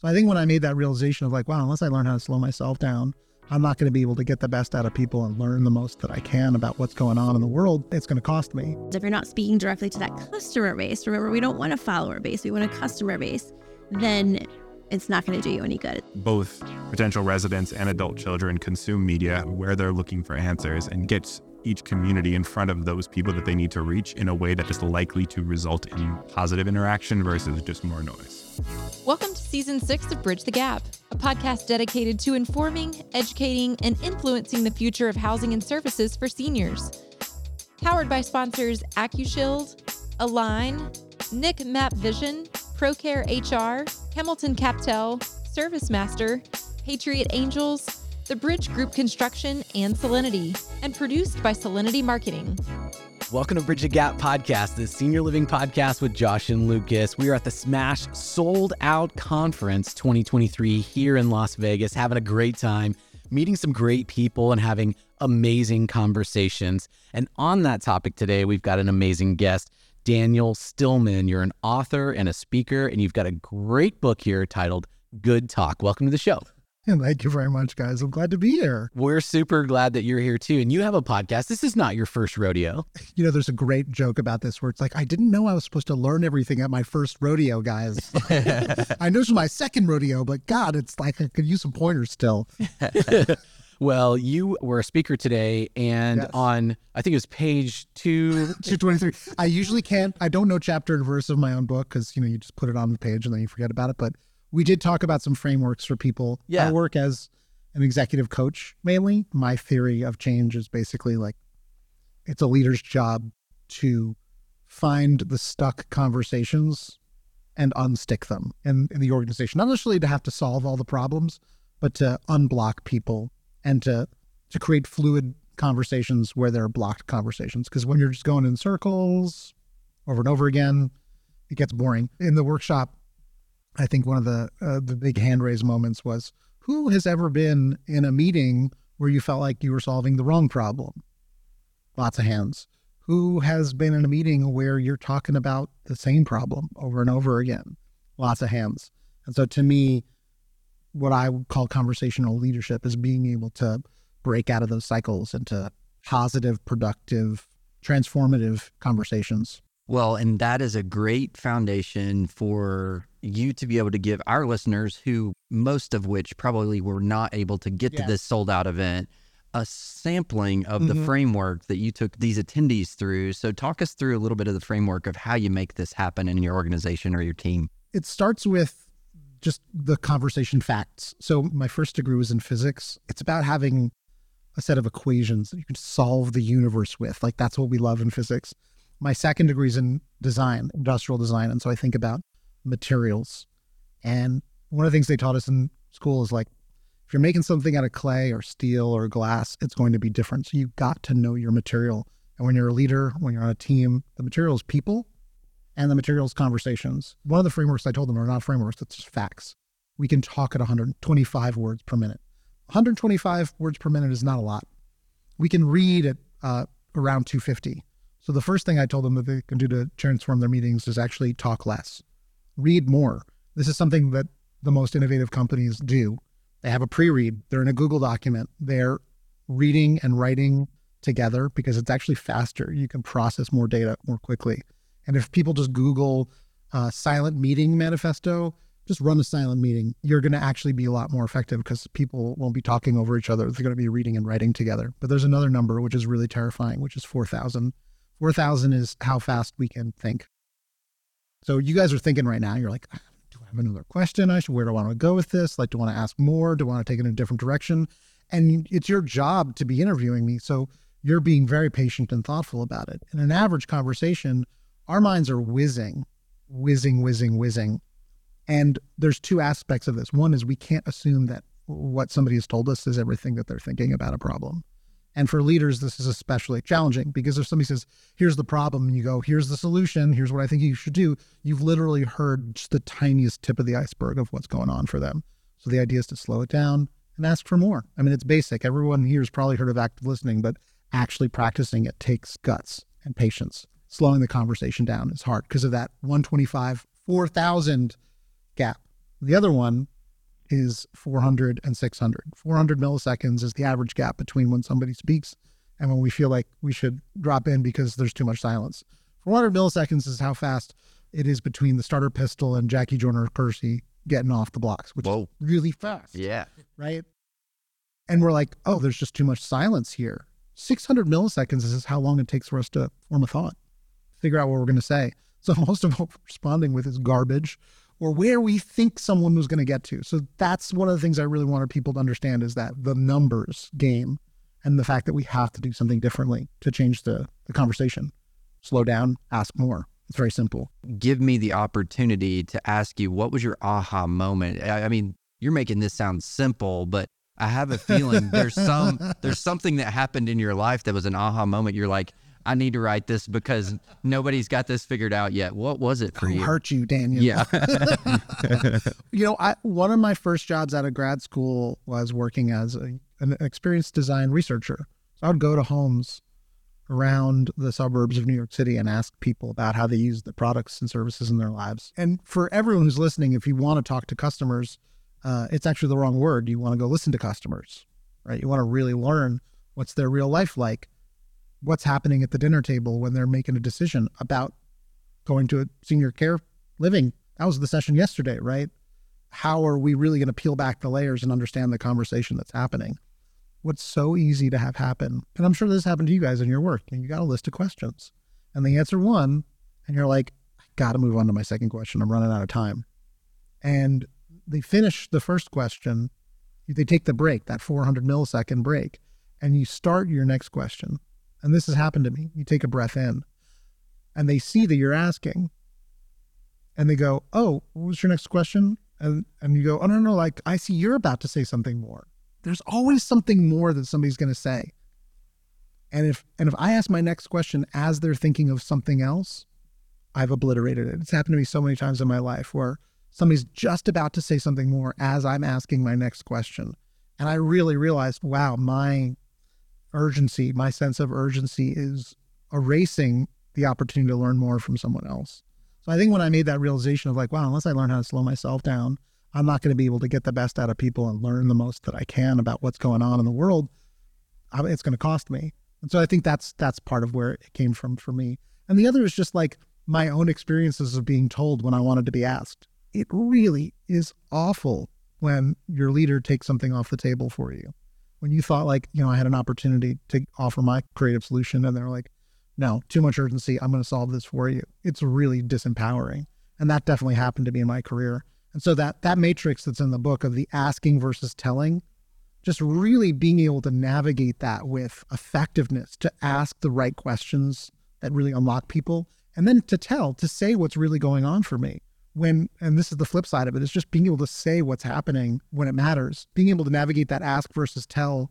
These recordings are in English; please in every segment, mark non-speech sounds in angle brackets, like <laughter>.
So I think when I made that realization of like, wow, unless I learn how to slow myself down, I'm not going to be able to get the best out of people and learn the most that I can about what's going on in the world. It's going to cost me. If you're not speaking directly to that customer base, remember, we don't want a follower base, we want a customer base, then it's not going to do you any good. Both potential residents and adult children consume media where they're looking for answers and gets each community in front of those people that they need to reach in a way that is likely to result in positive interaction versus just more noise. Welcome to season six of Bridge the Gap, a podcast dedicated to informing, educating, and influencing the future of housing and services for seniors. Powered by sponsors AccuShield, Aline, NIC MAP Vision, ProCare HR, Hamilton Captel, ServiceMaster, Patriot Angels, The Bridge Group Construction, and Solinity, and produced by Solinity Marketing. Welcome to Bridge the Gap Podcast, the senior living podcast with Josh and Lucas. We are at the Smash Sold Out Conference 2023 here in Las Vegas, having a great time, meeting some great people, and having amazing conversations. And on that topic today, we've got an amazing guest. Daniel Stillman. You're an author and a speaker, and you've got a great book here titled Good Talk. Welcome to the show. <laughs> Thank you very much, guys. I'm glad to be here. We're super glad that you're here too. And you have a podcast. This is not your first rodeo. <laughs> You know, there's a great joke about this where it's like, I didn't know I was supposed to learn everything at my first rodeo, guys. <laughs> I know it's my second rodeo, but God, it's like I could use some pointers still. Well, you were a speaker today, and Yes. on I think it was page two. 223. I usually can't, I don't know chapter and verse of my own book because, you know, you just put it on the page and then you forget about it. But we did talk about some frameworks for people. Yeah. I work as an executive coach mainly. My theory of change is basically like it's a leader's job to find the stuck conversations and unstick them in, in the organization. Not necessarily to have to solve all the problems, but to unblock people and to to create fluid conversations where there are blocked conversations. Because when you're just going in circles over and over again, it gets boring. In the workshop, I think one of the uh, the big hand raise moments was who has ever been in a meeting where you felt like you were solving the wrong problem? Lots of hands. Who has been in a meeting where you're talking about the same problem over and over again? Lots of hands. And so to me, what I would call conversational leadership is being able to break out of those cycles into positive, productive, transformative conversations. Well, and that is a great foundation for you to be able to give our listeners, who most of which probably were not able to get Yeah. to this sold out event, a sampling of the Mhm. framework that you took these attendees through. So, talk us through a little bit of the framework of how you make this happen in your organization or your team. it starts with just the conversation facts. So my first degree was in physics. It's about having a set of equations that you can solve the universe with. Like that's what we love in physics. My second degree is in design, industrial design, and so I think about materials. And one of the things they taught us in school is like if you're making something out of clay or steel or glass, it's going to be different. So you've got to know your material. And when you're a leader, when you're on a team, the material is people and the materials conversations. One of the frameworks I told them are not frameworks, it's just facts. We can talk at 125 words per minute. 125 words per minute is not a lot. We can read at uh, around 250. So the first thing I told them that they can do to transform their meetings is actually talk less, read more. This is something that the most innovative companies do. They have a pre-read. They're in a Google document. They're reading and writing together because it's actually faster. You can process more data more quickly. And if people just Google uh, silent meeting manifesto, just run a silent meeting. You're going to actually be a lot more effective because people won't be talking over each other. They're going to be reading and writing together. But there's another number which is really terrifying, which is 4,000. 4,000 is how fast we can think. So you guys are thinking right now, you're like, "Ah, do I have another question? I should, where do I want to go with this? Like, do I want to ask more? Do I want to take it in a different direction? And it's your job to be interviewing me. So you're being very patient and thoughtful about it. In an average conversation, our minds are whizzing, whizzing, whizzing, whizzing. And there's two aspects of this. One is we can't assume that what somebody has told us is everything that they're thinking about a problem. And for leaders, this is especially challenging because if somebody says, here's the problem, and you go, here's the solution, here's what I think you should do, you've literally heard just the tiniest tip of the iceberg of what's going on for them. So the idea is to slow it down and ask for more. I mean, it's basic. Everyone here has probably heard of active listening, but actually practicing it takes guts and patience. Slowing the conversation down is hard because of that 125, 4,000 gap. The other one is 400 and 600. 400 milliseconds is the average gap between when somebody speaks and when we feel like we should drop in because there's too much silence. 400 milliseconds is how fast it is between the starter pistol and Jackie Joyner Kersee getting off the blocks, which Whoa. is really fast. Yeah. Right. And we're like, oh, there's just too much silence here. 600 milliseconds is how long it takes for us to form a thought, figure out what we're going to say. So <laughs> most of what we're responding with is garbage or where we think someone was going to get to. So that's one of the things I really wanted people to understand is that the numbers game and the fact that we have to do something differently to change the, the conversation. Slow down, ask more. It's very simple. Give me the opportunity to ask you what was your aha moment? I, I mean, you're making this sound simple, but I have a feeling there's some <laughs> there's something that happened in your life that was an aha moment. You're like, I need to write this because nobody's got this figured out yet. What was it for you? hurt you, Daniel. Yeah. <laughs> you know, I, one of my first jobs out of grad school was working as a, an experienced design researcher. So I would go to homes around the suburbs of New York City and ask people about how they use the products and services in their lives. And for everyone who's listening, if you want to talk to customers, uh, it's actually the wrong word. You want to go listen to customers, right? You want to really learn what's their real life like, what's happening at the dinner table when they're making a decision about going to a senior care living. That was the session yesterday, right? How are we really going to peel back the layers and understand the conversation that's happening? What's so easy to have happen, and I'm sure this happened to you guys in your work, and you got a list of questions, and they answer one, and you're like, I got to move on to my second question. I'm running out of time. And they finish the first question, they take the break, that 400 millisecond break, and you start your next question. And this has happened to me. You take a breath in, and they see that you're asking, and they go, "Oh, what was your next question?" And and you go, "Oh no, no, like I see you're about to say something more." There's always something more that somebody's going to say. And if and if I ask my next question as they're thinking of something else, I've obliterated it. It's happened to me so many times in my life where somebody's just about to say something more as I'm asking my next question. And I really realized, wow, my urgency, my sense of urgency is erasing the opportunity to learn more from someone else. So I think when I made that realization of like, wow, unless I learn how to slow myself down, I'm not going to be able to get the best out of people and learn the most that I can about what's going on in the world. It's going to cost me. And so I think that's that's part of where it came from for me. And the other is just like my own experiences of being told when I wanted to be asked. It really is awful when your leader takes something off the table for you. When you thought like, you know, I had an opportunity to offer my creative solution and they're like, no, too much urgency. I'm going to solve this for you. It's really disempowering. And that definitely happened to me in my career. And so that that matrix that's in the book of the asking versus telling, just really being able to navigate that with effectiveness, to ask the right questions that really unlock people, and then to tell, to say what's really going on for me. When and this is the flip side of it, is just being able to say what's happening when it matters. Being able to navigate that ask versus tell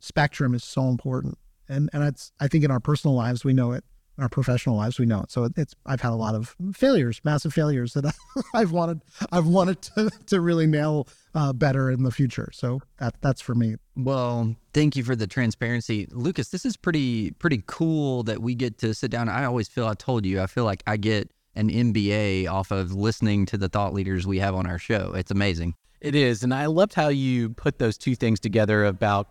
spectrum is so important. And and it's I think in our personal lives we know it in our professional lives we know it so it's i've had a lot of failures massive failures that <laughs> i've wanted i've wanted to, to really nail uh, better in the future so that that's for me Well, thank you for the transparency, Lucas. This is pretty pretty cool that we get to sit down. I always feel I told you I feel like I get an MBA off of listening to the thought leaders we have on our show. It's amazing. It is. And I loved how you put those two things together about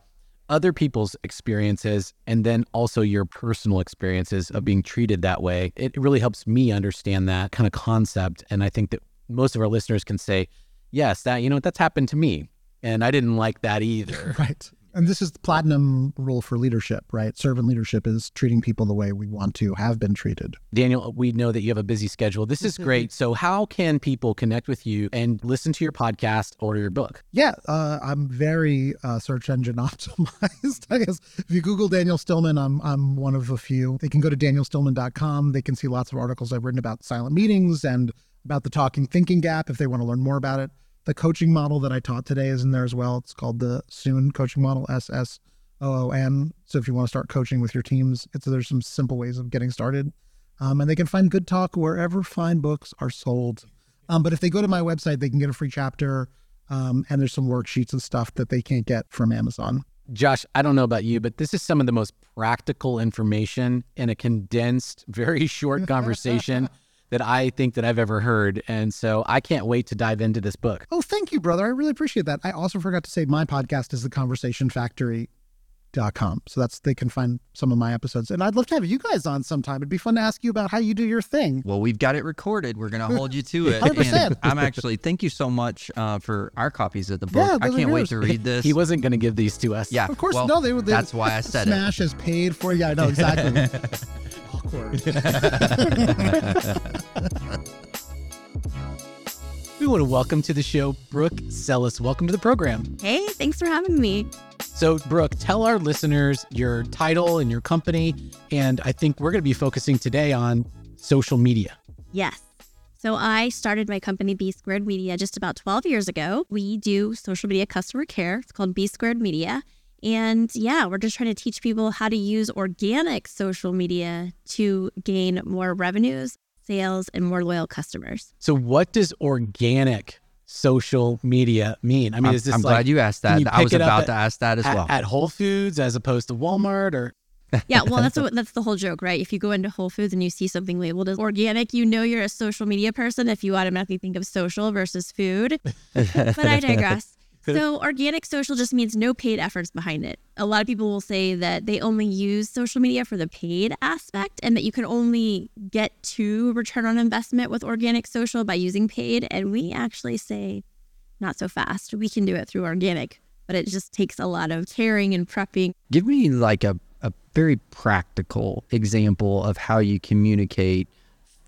other people's experiences and then also your personal experiences of being treated that way. It really helps me understand that kind of concept. And I think that most of our listeners can say, yes, that, you know, that's happened to me. And I didn't like that either. <laughs> right and this is the platinum rule for leadership right? Servant leadership is treating people the way we want to have been treated. Daniel, we know that you have a busy schedule. This is great. So, how can people connect with you and listen to your podcast or your book? yeah uh, i'm very uh, search engine <laughs> optimized i guess. If you google daniel stillman i'm, I'm one of a few. They can go to danielstillman.com they can see lots of articles i've written about silent meetings and about the talking thinking gap if they want to learn more about it the coaching model that I taught today is in there as well. It's called the Soon coaching model, S S O O N. So if you want to start coaching with your teams, it's there's some simple ways of getting started. Um, and they can find Good Talk wherever fine books are sold. Um, but if they go to my website, they can get a free chapter. Um, and there's some worksheets and stuff that they can't get from Amazon. Josh, I don't know about you, but this is some of the most practical information in a condensed, very short <laughs> conversation that I think that I've ever heard. And so I can't wait to dive into this book. Oh, thank you, brother. I really appreciate that. I also forgot to say my podcast is the Conversation Factory. Dot com. So that's they can find some of my episodes. And I'd love to have you guys on sometime. It'd be fun to ask you about how you do your thing. Well, we've got it recorded. We're going to hold you to it. <laughs> 100%. And I'm actually, thank you so much uh, for our copies of the book. Yeah, I can't wait to read this. <laughs> He wasn't going to give these to us. yeah. Of course, well, no, they would. They, That's why I said it. Smash has paid for. Yeah, I know exactly. <laughs> Awkward. <laughs> We want to welcome to the show Brooke Sellas. Welcome to the program. Hey, thanks for having me. So, Brooke, tell our listeners your title and your company. And I think we're going to be focusing today on social media. Yes. So I started my company B Squared Media just about 12 years ago. We do social media customer care. It's called B Squared Media. And yeah, we're just trying to teach people how to use organic social media to gain more revenues, sales, and more loyal customers. So, what does organic social media mean? I mean, I'm, is this I'm like glad you asked that. you I was pick it up about at- to ask that as at, well. at Whole Foods as opposed to Walmart or? <laughs> Yeah, well, that's what, that's the whole joke, right? If you go into Whole Foods and you see something labeled as organic, you know you're a social media person if you automatically think of social versus food. <laughs> but I digress. So, organic social just means no paid efforts behind it. A lot of people will say that they only use social media for the paid aspect and that you can only get to return on investment with organic social by using paid. And we actually say, not so fast. We can do it through organic, but it just takes a lot of caring and prepping. Give me like a, a very practical example of how you communicate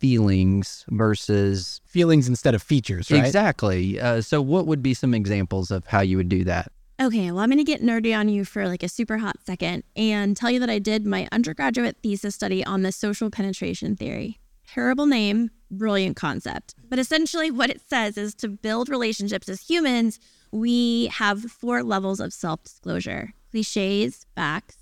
feelings versus Feelings instead of features, right? exactly. Uh, so, what would be some examples of how you would do that? Okay, well, I'm going to get nerdy on you for like a super hot second and tell you that I did my undergraduate thesis study on the social penetration theory. Terrible name, brilliant concept. But essentially, what it says is to build relationships as humans, we have four levels of self disclosure cliches, facts,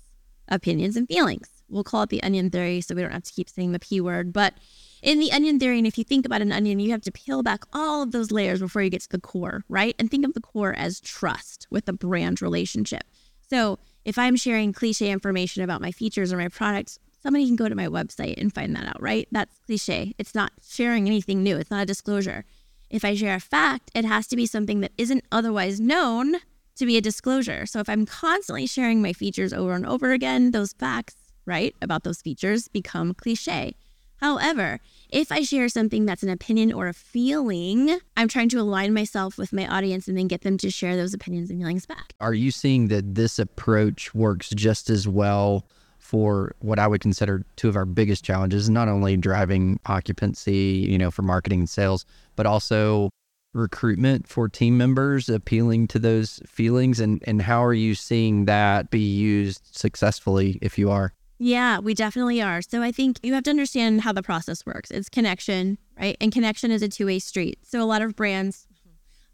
opinions, and feelings. We'll call it the onion theory so we don't have to keep saying the P word. But in the onion theory, and if you think about an onion, you have to peel back all of those layers before you get to the core, right? And think of the core as trust with a brand relationship. So if I'm sharing cliche information about my features or my products, somebody can go to my website and find that out, right? That's cliche. It's not sharing anything new, it's not a disclosure. If I share a fact, it has to be something that isn't otherwise known to be a disclosure. So if I'm constantly sharing my features over and over again, those facts, right, about those features become cliche. However, if I share something that's an opinion or a feeling, I'm trying to align myself with my audience and then get them to share those opinions and feelings back. Are you seeing that this approach works just as well for what I would consider two of our biggest challenges, not only driving occupancy, you know, for marketing and sales, but also recruitment for team members, appealing to those feelings and and how are you seeing that be used successfully if you are? Yeah, we definitely are. So I think you have to understand how the process works. It's connection, right? And connection is a two way street. So a lot of brands,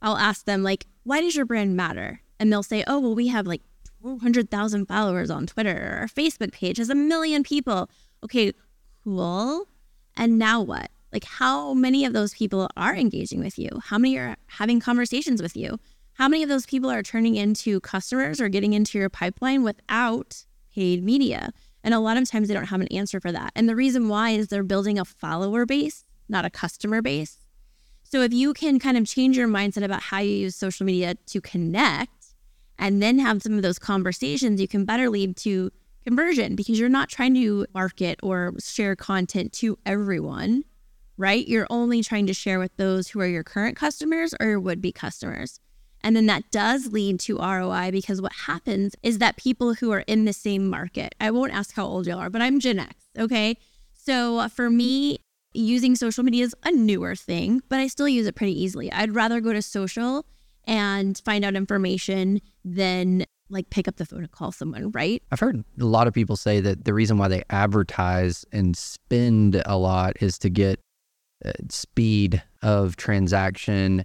I'll ask them, like, why does your brand matter? And they'll say, oh, well, we have like 200,000 followers on Twitter. Or our Facebook page has a million people. Okay, cool. And now what? Like, how many of those people are engaging with you? How many are having conversations with you? How many of those people are turning into customers or getting into your pipeline without paid media? And a lot of times they don't have an answer for that. And the reason why is they're building a follower base, not a customer base. So if you can kind of change your mindset about how you use social media to connect and then have some of those conversations, you can better lead to conversion because you're not trying to market or share content to everyone, right? You're only trying to share with those who are your current customers or your would be customers. And then that does lead to ROI because what happens is that people who are in the same market, I won't ask how old y'all are, but I'm Gen X, okay? So uh, for me, using social media is a newer thing, but I still use it pretty easily. I'd rather go to social and find out information than like pick up the phone and call someone, right? I've heard a lot of people say that the reason why they advertise and spend a lot is to get uh, speed of transaction.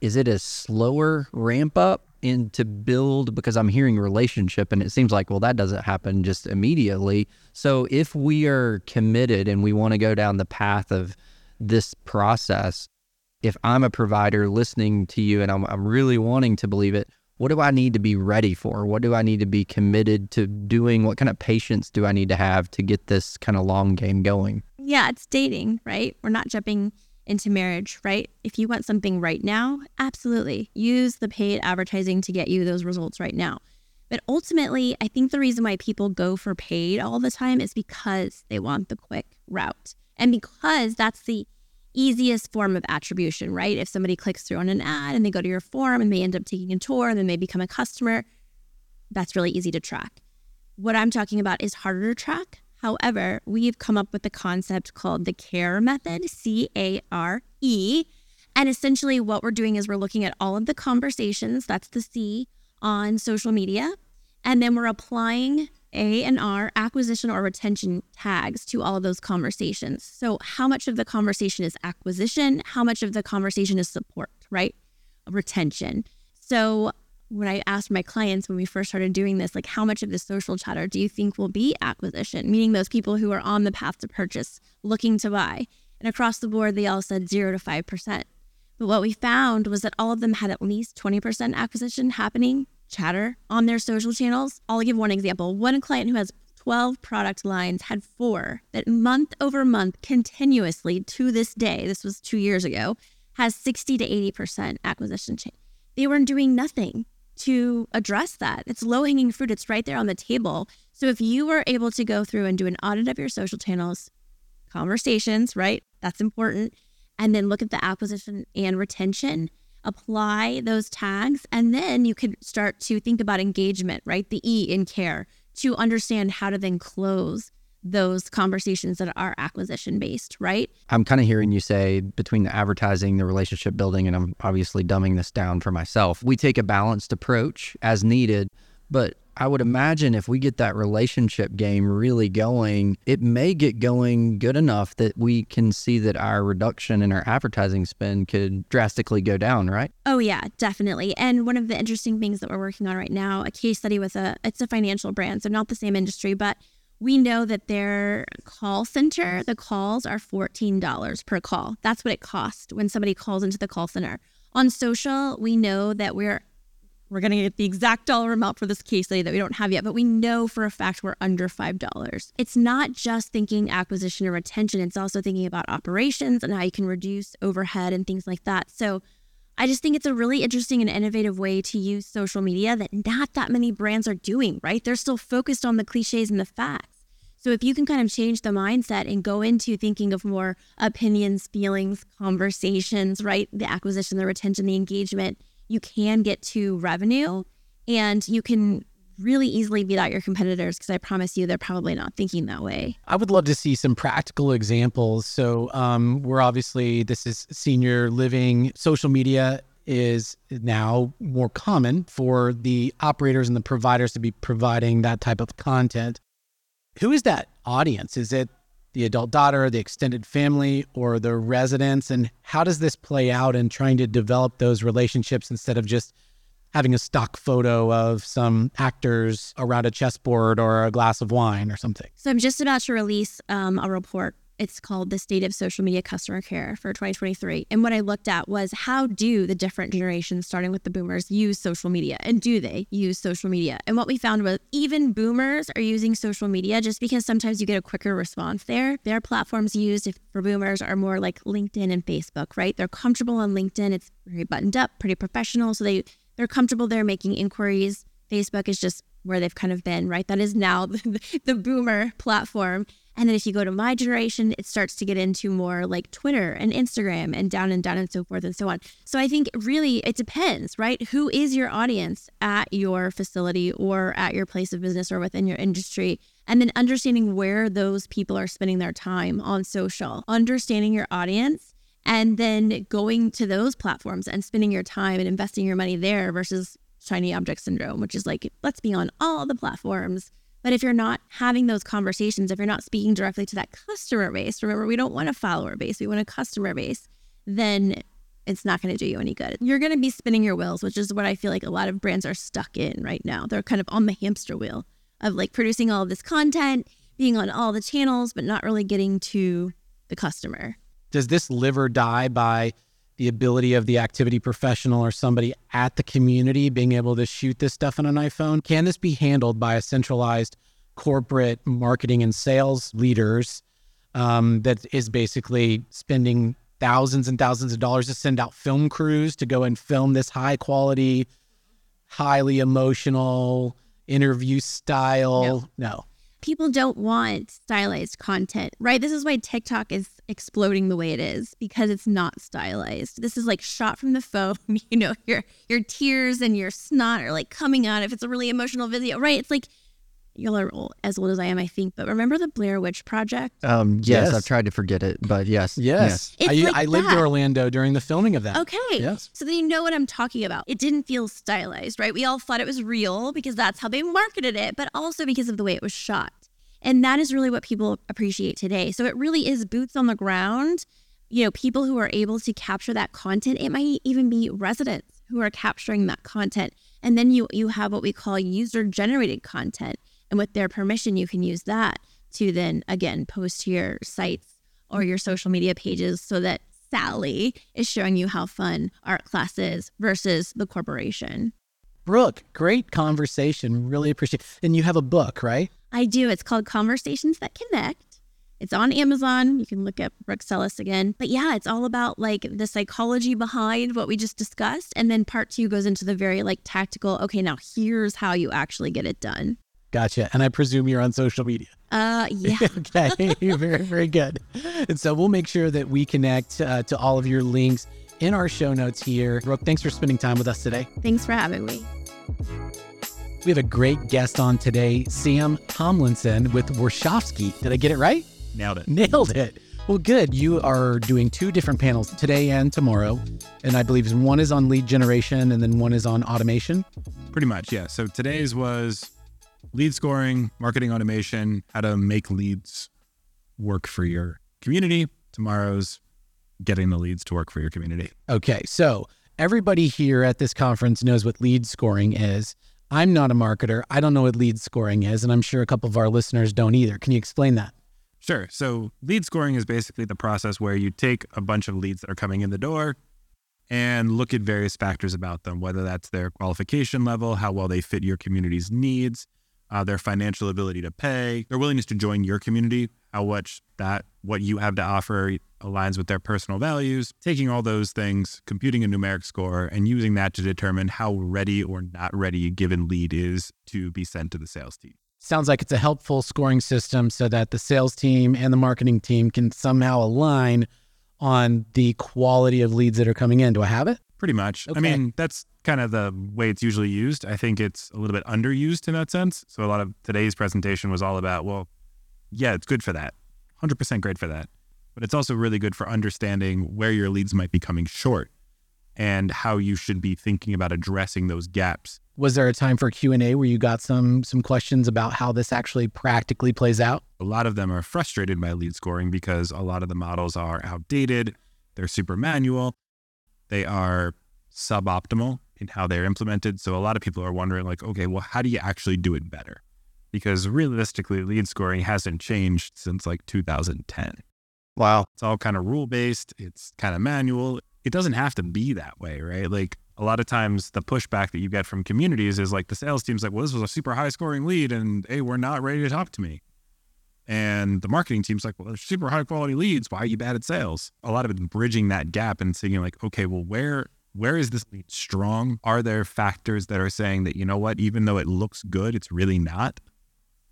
Is it a slower ramp up in to build? Because I'm hearing relationship, and it seems like well that doesn't happen just immediately. So if we are committed and we want to go down the path of this process, if I'm a provider listening to you and I'm, I'm really wanting to believe it, what do I need to be ready for? What do I need to be committed to doing? What kind of patience do I need to have to get this kind of long game going? Yeah, it's dating, right? We're not jumping into marriage, right? If you want something right now, absolutely use the paid advertising to get you those results right now. But ultimately, I think the reason why people go for paid all the time is because they want the quick route and because that's the easiest form of attribution, right? If somebody clicks through on an ad and they go to your form and they end up taking a tour and then they become a customer, that's really easy to track. What I'm talking about is harder to track. However, we've come up with a concept called the CARE method, C A R E. And essentially, what we're doing is we're looking at all of the conversations, that's the C, on social media. And then we're applying A and R acquisition or retention tags to all of those conversations. So, how much of the conversation is acquisition? How much of the conversation is support, right? Retention. So, when I asked my clients when we first started doing this, like how much of the social chatter do you think will be acquisition, meaning those people who are on the path to purchase, looking to buy? And across the board, they all said zero to 5%. But what we found was that all of them had at least 20% acquisition happening, chatter on their social channels. I'll give one example. One client who has 12 product lines had four that month over month continuously to this day, this was two years ago, has 60 to 80% acquisition. Cha- they weren't doing nothing to address that. It's low hanging fruit, it's right there on the table. So if you were able to go through and do an audit of your social channels, conversations, right? That's important. And then look at the acquisition and retention, apply those tags, and then you could start to think about engagement, right? The E in care to understand how to then close those conversations that are acquisition based, right? I'm kind of hearing you say between the advertising, the relationship building, and I'm obviously dumbing this down for myself. We take a balanced approach as needed, but I would imagine if we get that relationship game really going, it may get going good enough that we can see that our reduction in our advertising spend could drastically go down, right? Oh yeah, definitely. And one of the interesting things that we're working on right now, a case study with a it's a financial brand, so not the same industry, but we know that their call center, the calls are $14 per call. That's what it costs when somebody calls into the call center. On social, we know that we're we're going to get the exact dollar amount for this case study that we don't have yet, but we know for a fact we're under $5. It's not just thinking acquisition or retention, it's also thinking about operations and how you can reduce overhead and things like that. So I just think it's a really interesting and innovative way to use social media that not that many brands are doing, right? They're still focused on the cliches and the facts. So if you can kind of change the mindset and go into thinking of more opinions, feelings, conversations, right? The acquisition, the retention, the engagement, you can get to revenue and you can really easily beat out your competitors because I promise you they're probably not thinking that way. I would love to see some practical examples. So, um, we're obviously, this is senior living. Social media is now more common for the operators and the providers to be providing that type of content. Who is that audience? Is it the adult daughter, the extended family, or the residents? And how does this play out in trying to develop those relationships instead of just having a stock photo of some actors around a chessboard or a glass of wine or something? So I'm just about to release um, a report it's called the State of Social Media Customer Care for 2023. And what I looked at was how do the different generations, starting with the boomers, use social media? And do they use social media? And what we found was even boomers are using social media just because sometimes you get a quicker response there. Their platforms used for boomers are more like LinkedIn and Facebook, right? They're comfortable on LinkedIn. It's very buttoned up, pretty professional. So they, they're comfortable there making inquiries. Facebook is just where they've kind of been, right? That is now <laughs> the, the boomer platform. And then if you go to my generation, it starts to get into more like Twitter and Instagram and down and down and so forth and so on. So I think really it depends, right? Who is your audience at your facility or at your place of business or within your industry? And then understanding where those people are spending their time on social, understanding your audience and then going to those platforms and spending your time and investing your money there versus shiny object syndrome, which is like, let's be on all the platforms but if you're not having those conversations, if you're not speaking directly to that customer base, remember, we don't want a follower base, we want a customer base, then it's not going to do you any good. You're going to be spinning your wheels, which is what I feel like a lot of brands are stuck in right now. They're kind of on the hamster wheel of like producing all of this content, being on all the channels, but not really getting to the customer. Does this live or die by the ability of the activity professional or somebody at the community being able to shoot this stuff on an iPhone? Can this be handled by a centralized corporate marketing and sales leaders um, that is basically spending thousands and thousands of dollars to send out film crews to go and film this high quality, highly emotional interview style. No. People don't want stylized content, right? This is why TikTok is exploding the way it is because it's not stylized. This is like shot from the phone. <laughs> You know, your your tears and your snot are like coming out if it's a really emotional video, right? It's like y'all are old, as old as I am, I think. But remember the Blair Witch Project? Um, yes, Yes. I've tried to forget it, but yes, Yes. It's I, like I lived in. Orlando during the filming of that. Okay. Yes. So then you know what I'm talking about. It didn't feel stylized, right? We all thought it was real because that's how they marketed it, but also because of the way it was shot. And that is really what people appreciate today. So it really is boots on the ground, you know, people who are able to capture that content. It might even be residents who are capturing that content. And then you you have what we call user generated content. And with their permission, you can use that to then again post to your sites or your social media pages so that Sally is showing you how fun art class is versus the corporation. Brooke, great conversation. Really appreciate it. And you have a book, right? I do. It's called Conversations That Connect. It's on Amazon. You can look up Brooke Sellas again. But yeah, it's all about like the psychology behind what we just discussed. And then part two goes into the very like tactical, okay, now here's how you actually get it done. Gotcha. And I presume you're on social media. Uh <laughs> yeah. okay, very, very good. And so we'll make sure that we connect uh, to all of your links in our show notes here. Brooke, thanks for spending time with us today. Thanks for having me. We have a great guest on today, Sam Tomlinson with Warschawski. Did I get it right? Nailed it. Nailed it. Well, good. You are doing two different panels today and tomorrow. And I believe one is on lead generation and then one is on automation. Pretty much, yeah. So today's was lead scoring, marketing automation, how to make leads work for your community. Tomorrow's getting the leads to work for your community. Okay, so everybody here at this conference knows what lead scoring is. I'm not a marketer. I don't know what lead scoring is, and I'm sure a couple of our listeners don't either. Can you explain that? Sure. So lead scoring is basically the process where you take a bunch of leads that are coming in the door and look at various factors about them, whether that's their qualification level, how well they fit your community's needs, uh, their financial ability to pay, their willingness to join your community, how much that what you have to offer aligns with their personal values, taking all those things, computing a numeric score, and using that to determine how ready or not ready a given lead is to be sent to the sales team. Sounds like it's a helpful scoring system so that the sales team and the marketing team can somehow align on the quality of leads that are coming in. Do I have it? Pretty much. Okay. I mean, that's kind of the way it's usually used. I think it's a little bit underused in that sense. So a lot of today's presentation was all about, well, yeah, it's good for that. 100% great for that. But it's also really good for understanding where your leads might be coming short and how you should be thinking about addressing those gaps. Was there a time for Q&A where you got some some questions about how this actually practically plays out? A lot of them are frustrated by lead scoring because a lot of the models are outdated, they're super manual, they are suboptimal in how they're implemented. So a lot of people are wondering, like, okay, well, how do you actually do it better? Because realistically, lead scoring hasn't changed since like 2010. Wow. It's all kind of rule based, it's kind of manual. It doesn't have to be that way, right? Like a lot of times the pushback that you get from communities is like the sales team's like, well, this was a super high scoring lead and hey, we're not ready to talk to me. And the marketing team's like, well, they're super high quality leads. Why are you bad at sales? A lot of it's bridging that gap and saying like, okay, well, where where is this lead strong? Are there factors that are saying that, you know what, even though it looks good, it's really not?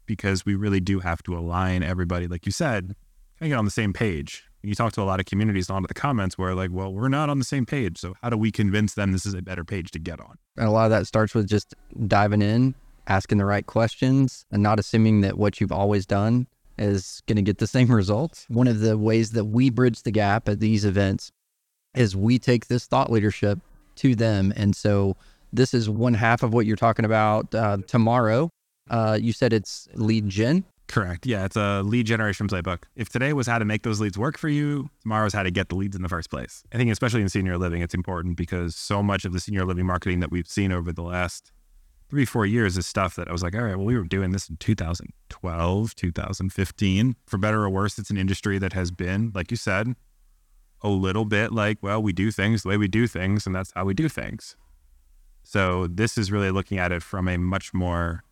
Because we really do have to align everybody, like you said, kind of get on the same page. You talk to a lot of communities, a lot of the comments where like, well, we're not on the same page. So how do we convince them this is a better page to get on? And a lot of that starts with just diving in, asking the right questions, and not assuming that what you've always done is going to get the same results. One of the ways that we bridge the gap at these events is we take this thought leadership to them. And so this is one half of what you're talking about uh, tomorrow. Uh, you said it's lead gen. Correct. Yeah, it's a lead generation playbook. If today was how to make those leads work for you, tomorrow is how to get the leads in the first place. I think, especially in senior living, it's important because so much of the senior living marketing that we've seen over the last three, four years is stuff that I was like, all right, well, we were doing this in 2012, 2015. For better or worse, it's an industry that has been, like you said, a little bit like, well, we do things the way we do things, and that's how we do things. So this is really looking at it from a much more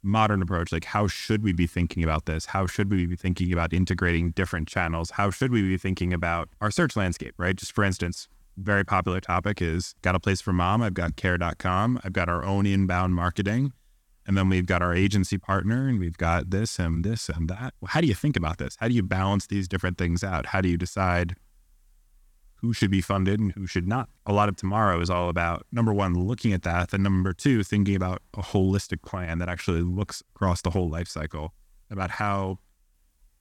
modern approach, like how should we be thinking about this? How should we be thinking about integrating different channels? How should we be thinking about our search landscape, right? Just for instance, very popular topic is got a place for mom. I've got care.com. I've got our own inbound marketing. And then we've got our agency partner and we've got this and this and that. Well, how do you think about this? How do you balance these different things out? How do you decide who should be funded and who should not. A lot of tomorrow is all about number one, looking at that, and number two, thinking about a holistic plan that actually looks across the whole life cycle about how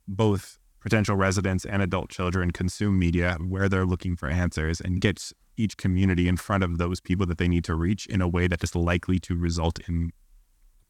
both potential residents and adult children consume media, where they're looking for answers, and gets each community in front of those people that they need to reach in a way that is likely to result in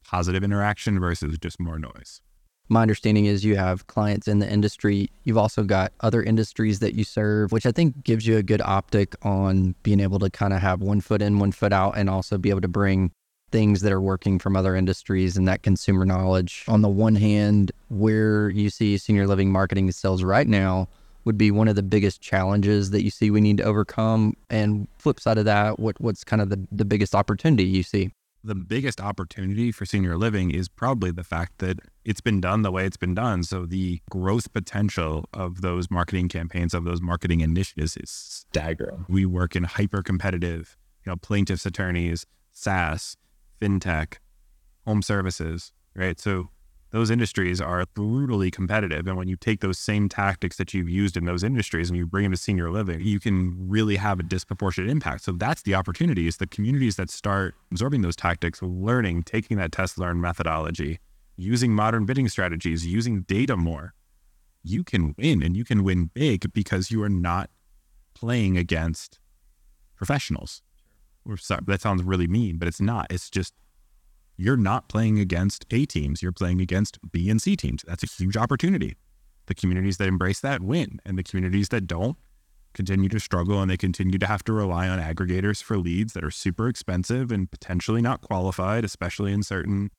positive interaction versus just more noise my understanding is you have clients in the industry. You've also got other industries that you serve, which I think gives you a good optic on being able to kind of have one foot in, one foot out, and also be able to bring things that are working from other industries and that consumer knowledge. On the one hand, where you see senior living marketing sales right now would be one of the biggest challenges that you see we need to overcome. And flip side of that, what what's kind of the, the biggest opportunity you see? the biggest opportunity for senior living is probably the fact that it's been done the way it's been done. So the growth potential of those marketing campaigns, of those marketing initiatives is staggering. We work in hyper competitive, you know, plaintiffs attorneys, SaaS, fintech, home services, right? So those industries are brutally competitive. And when you take those same tactics that you've used in those industries and you bring them to senior living, you can really have a disproportionate impact. So that's the opportunity is the communities that start absorbing those tactics, learning, taking that test learn methodology, using modern bidding strategies, using data more. You can win and you can win big because you are not playing against professionals. Or sorry, that sounds really mean, but it's not. It's just you're not playing against A teams, you're playing against B and C teams. That's a huge opportunity. The communities that embrace that win, and the communities that don't continue to struggle and they continue to have to rely on aggregators for leads that are super expensive and potentially not qualified, especially in certain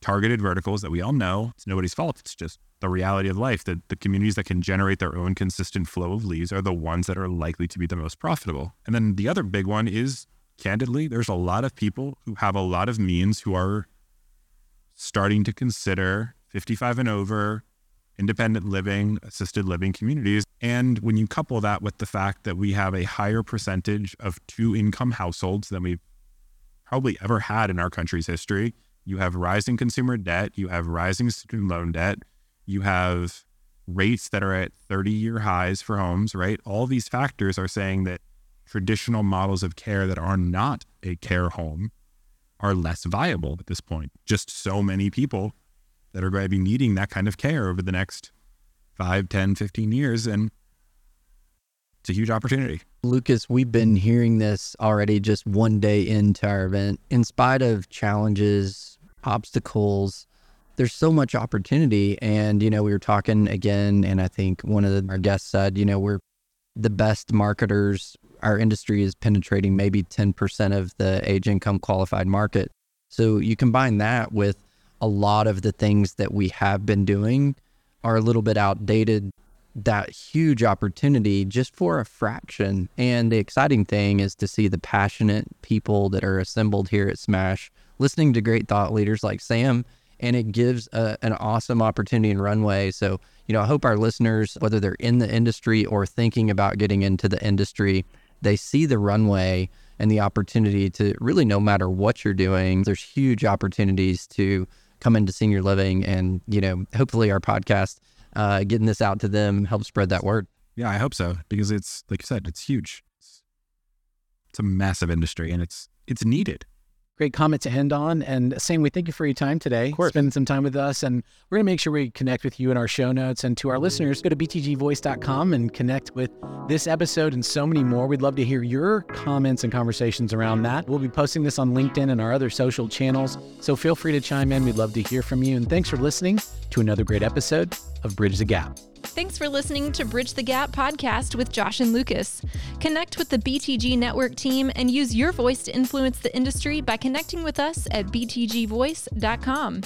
targeted verticals that we all know. It's nobody's fault. It's just the reality of life that the communities that can generate their own consistent flow of leads are the ones that are likely to be the most profitable. And then the other big one is candidly, there's a lot of people who have a lot of means who are starting to consider 55 and over independent living, assisted living communities. And when you couple that with the fact that we have a higher percentage of two income households than we've probably ever had in our country's history, you have rising consumer debt, you have rising student loan debt, you have rates that are at 30 year highs for homes, right? All these factors are saying that traditional models of care that are not a care home are less viable at this point. Just so many people that are going to be needing that kind of care over the next 5, 10, 15 years. And it's a huge opportunity. Lucas, we've been hearing this already just one day into our event. In spite of challenges, obstacles, there's so much opportunity. And, you know, we were talking again, and I think one of the, our guests said, you know, we're the best marketers our industry is penetrating maybe 10% of the age income qualified market. So you combine that with a lot of the things that we have been doing are a little bit outdated. That huge opportunity just for a fraction. And the exciting thing is to see the passionate people that are assembled here at Smash listening to great thought leaders like Sam. And it gives a, an awesome opportunity and runway. So, you know, I hope our listeners, whether they're in the industry or thinking about getting into the industry, they see the runway and the opportunity to really, no matter what you're doing, there's huge opportunities to come into senior living. And, you know, hopefully our podcast, uh, getting this out to them, help spread that word. Yeah, I hope so because it's, like you said, it's huge. It's, it's a massive industry and it's, it's needed great comment to end on. And Sam, we thank you for your time today, spending some time with us. And we're going to make sure we connect with you in our show notes. And to our listeners, go to btgvoice.com and connect with this episode and so many more. We'd love to hear your comments and conversations around that. We'll be posting this on LinkedIn and our other social channels. So feel free to chime in. We'd love to hear from you. And thanks for listening to another great episode of Bridge the Gap. Thanks for listening to Bridge the Gap podcast with Josh and Lucas. Connect with the BTG Network team and use your voice to influence the industry by connecting with us at btgvoice.com.